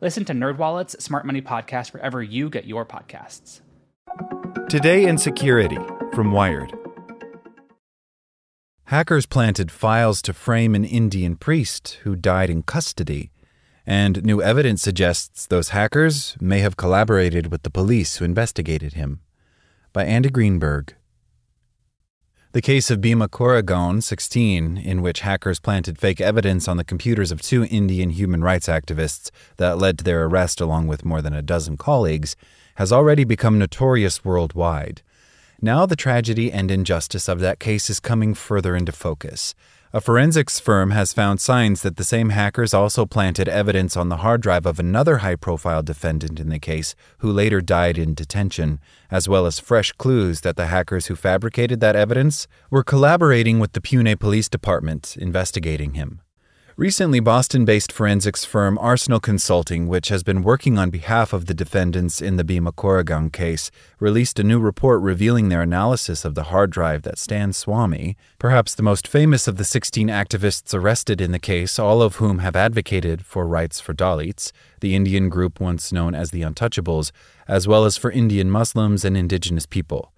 Listen to NerdWallet's Smart Money Podcast wherever you get your podcasts. Today in Security from Wired. Hackers planted files to frame an Indian priest who died in custody, and new evidence suggests those hackers may have collaborated with the police who investigated him. By Andy Greenberg. The case of Bhima Koregaon, 16, in which hackers planted fake evidence on the computers of two Indian human rights activists that led to their arrest along with more than a dozen colleagues, has already become notorious worldwide. Now the tragedy and injustice of that case is coming further into focus. A forensics firm has found signs that the same hackers also planted evidence on the hard drive of another high profile defendant in the case, who later died in detention, as well as fresh clues that the hackers who fabricated that evidence were collaborating with the Pune Police Department investigating him. Recently, Boston based forensics firm Arsenal Consulting, which has been working on behalf of the defendants in the Bhima Koregaon case, released a new report revealing their analysis of the hard drive that Stan Swamy, perhaps the most famous of the 16 activists arrested in the case, all of whom have advocated for rights for Dalits, the Indian group once known as the Untouchables, as well as for Indian Muslims and indigenous people.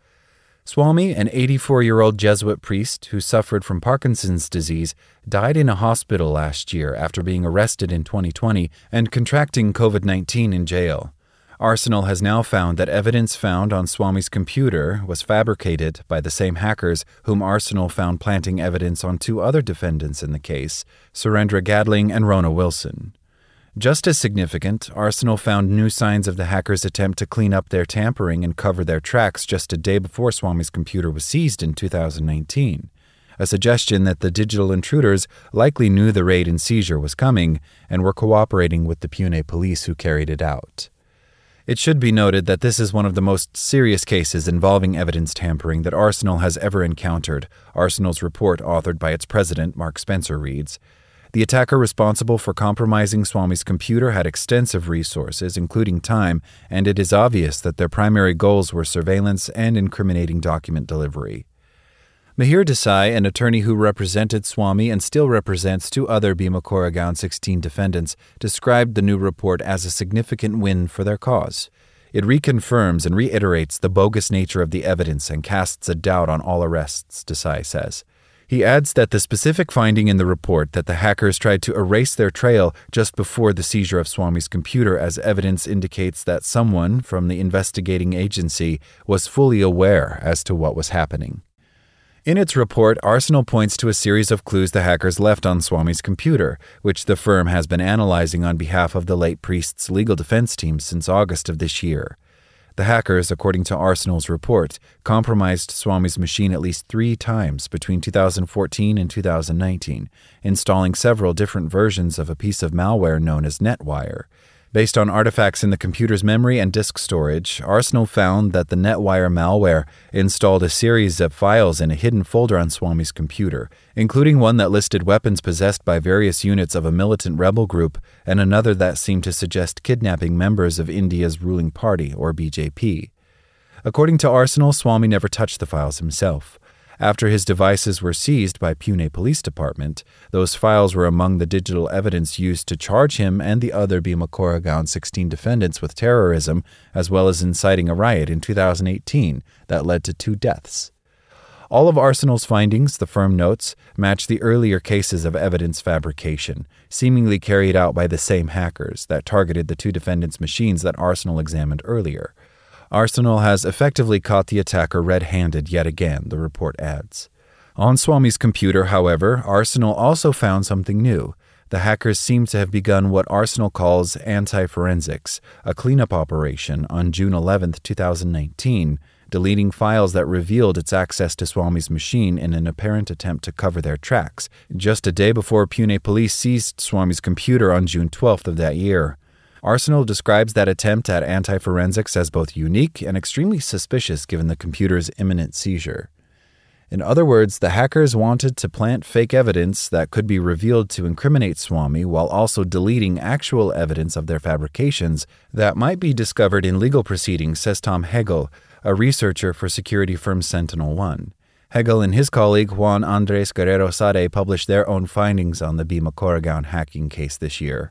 Swamy, an 84 year old Jesuit priest who suffered from Parkinson's disease, died in a hospital last year after being arrested in 2020 and contracting COVID 19 in jail. Arsenal has now found that evidence found on Swamy's computer was fabricated by the same hackers whom Arsenal found planting evidence on two other defendants in the case, Surendra Gadling and Rona Wilson. Just as significant, Arsenal found new signs of the hackers' attempt to clean up their tampering and cover their tracks just a day before Swamy's computer was seized in 2019. A suggestion that the digital intruders likely knew the raid and seizure was coming and were cooperating with the Pune police who carried it out. It should be noted that this is one of the most serious cases involving evidence tampering that Arsenal has ever encountered, Arsenal's report, authored by its president, Mark Spencer, reads. The attacker responsible for compromising Swamy's computer had extensive resources, including time, and it is obvious that their primary goals were surveillance and incriminating document delivery. Mihir Desai, an attorney who represented Swamy and still represents two other Bhima Koregaon 16 defendants, described the new report as a significant win for their cause. It reconfirms and reiterates the bogus nature of the evidence and casts a doubt on all arrests, Desai says. He adds that the specific finding in the report that the hackers tried to erase their trail just before the seizure of Swamy's computer as evidence indicates that someone from the investigating agency was fully aware as to what was happening. In its report, Arsenal points to a series of clues the hackers left on Swamy's computer, which the firm has been analyzing on behalf of the late priest's legal defense team since August of this year. The hackers, according to Arsenal's report, compromised Swamy's machine at least three times between 2014 and 2019, installing several different versions of a piece of malware known as NetWire. Based on artifacts in the computer's memory and disk storage, Arsenal found that the NetWire malware installed a series of files in a hidden folder on Swamy's computer, including one that listed weapons possessed by various units of a militant rebel group and another that seemed to suggest kidnapping members of India's ruling party, or BJP. According to Arsenal, Swamy never touched the files himself. After his devices were seized by Pune Police Department, those files were among the digital evidence used to charge him and the other Bhima Koregaon 16 defendants with terrorism, as well as inciting a riot in 2018 that led to two deaths. All of Arsenal's findings, the firm notes, match the earlier cases of evidence fabrication, seemingly carried out by the same hackers that targeted the two defendants' machines that Arsenal examined earlier. Arsenal has effectively caught the attacker red handed yet again, the report adds. On Swamy's computer, however, Arsenal also found something new. The hackers seem to have begun what Arsenal calls anti forensics, a cleanup operation on June 11, 2019 deleting files that revealed its access to Swamy's machine in an apparent attempt to cover their tracks, just a day before Pune police seized Swamy's computer on June 12th of that year. Arsenal describes that attempt at anti forensics as both unique and extremely suspicious given the computer's imminent seizure. In other words, the hackers wanted to plant fake evidence that could be revealed to incriminate Swamy while also deleting actual evidence of their fabrications that might be discovered in legal proceedings, says Tom Hegel, a researcher for security firm Sentinel One. Hegel and his colleague Juan Andres Guerrero Saade published their own findings on the Bhima Koregaon hacking case this year.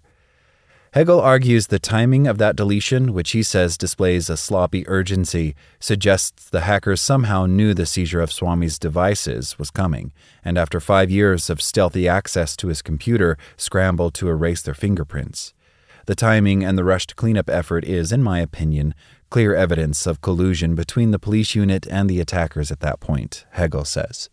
Hegel argues the timing of that deletion, which he says displays a sloppy urgency, suggests the hackers somehow knew the seizure of Swamy's devices was coming, and after five years of stealthy access to his computer, scrambled to erase their fingerprints. The timing and the rushed cleanup effort is, in my opinion, clear evidence of collusion between the police unit and the attackers at that point, Hegel says.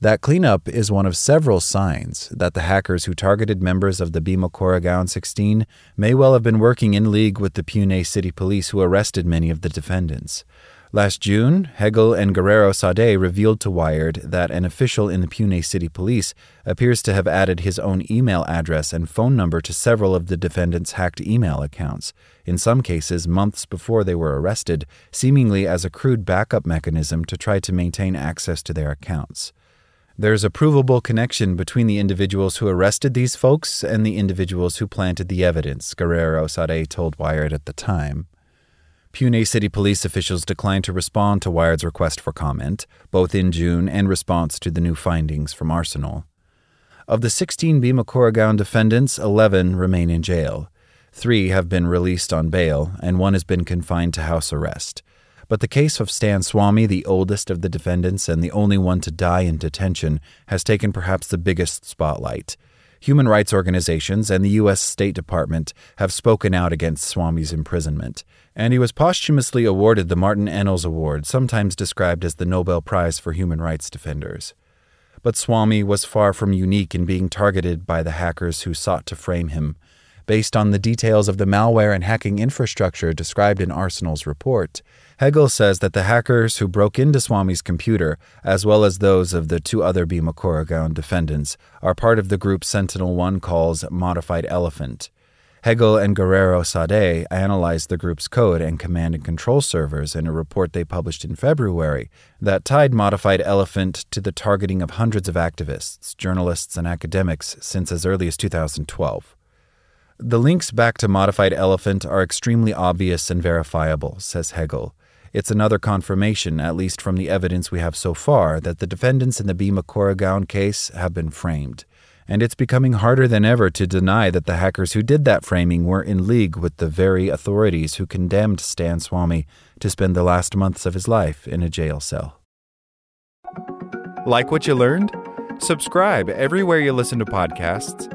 That cleanup is one of several signs that the hackers who targeted members of the Bhima Koregaon 16 may well have been working in league with the Pune City Police who arrested many of the defendants. Last June, Hegel and Guerrero Saade revealed to Wired that an official in the Pune City Police appears to have added his own email address and phone number to several of the defendants' hacked email accounts, in some cases months before they were arrested, seemingly as a crude backup mechanism to try to maintain access to their accounts. There's a provable connection between the individuals who arrested these folks and the individuals who planted the evidence, Guerrero Saade told Wired at the time. Pune City police officials declined to respond to Wired's request for comment, both in June and response to the new findings from Arsenal. Of the 16 Bhima Koregaon defendants, 11 remain in jail. Three have been released on bail, and one has been confined to house arrest. But the case of Stan Swamy, the oldest of the defendants and the only one to die in detention, has taken perhaps the biggest spotlight. Human rights organizations and the U.S. State Department have spoken out against Swamy's imprisonment, and he was posthumously awarded the Martin Ennals Award, sometimes described as the Nobel Prize for Human Rights Defenders. But Swamy was far from unique in being targeted by the hackers who sought to frame him. Based on the details of the malware and hacking infrastructure described in Arsenal's report, Hegel says that the hackers who broke into Swamy's computer, as well as those of the two other Bhima Koregaon defendants, are part of the group Sentinel One calls Modified Elephant. Hegel and Guerrero Saade analyzed the group's code and command and control servers in a report they published in February that tied Modified Elephant to the targeting of hundreds of activists, journalists, and academics since as early as 2012. The links back to Modified Elephant are extremely obvious and verifiable, says Hegel. It's another confirmation, at least from the evidence we have so far, that the defendants in the Bhima Koregaon case have been framed and it's becoming harder than ever to deny that the hackers who did that framing were in league with the very authorities who condemned Stan Swamy to spend the last months of his life in a jail cell. Like what you learned? Subscribe everywhere you listen to podcasts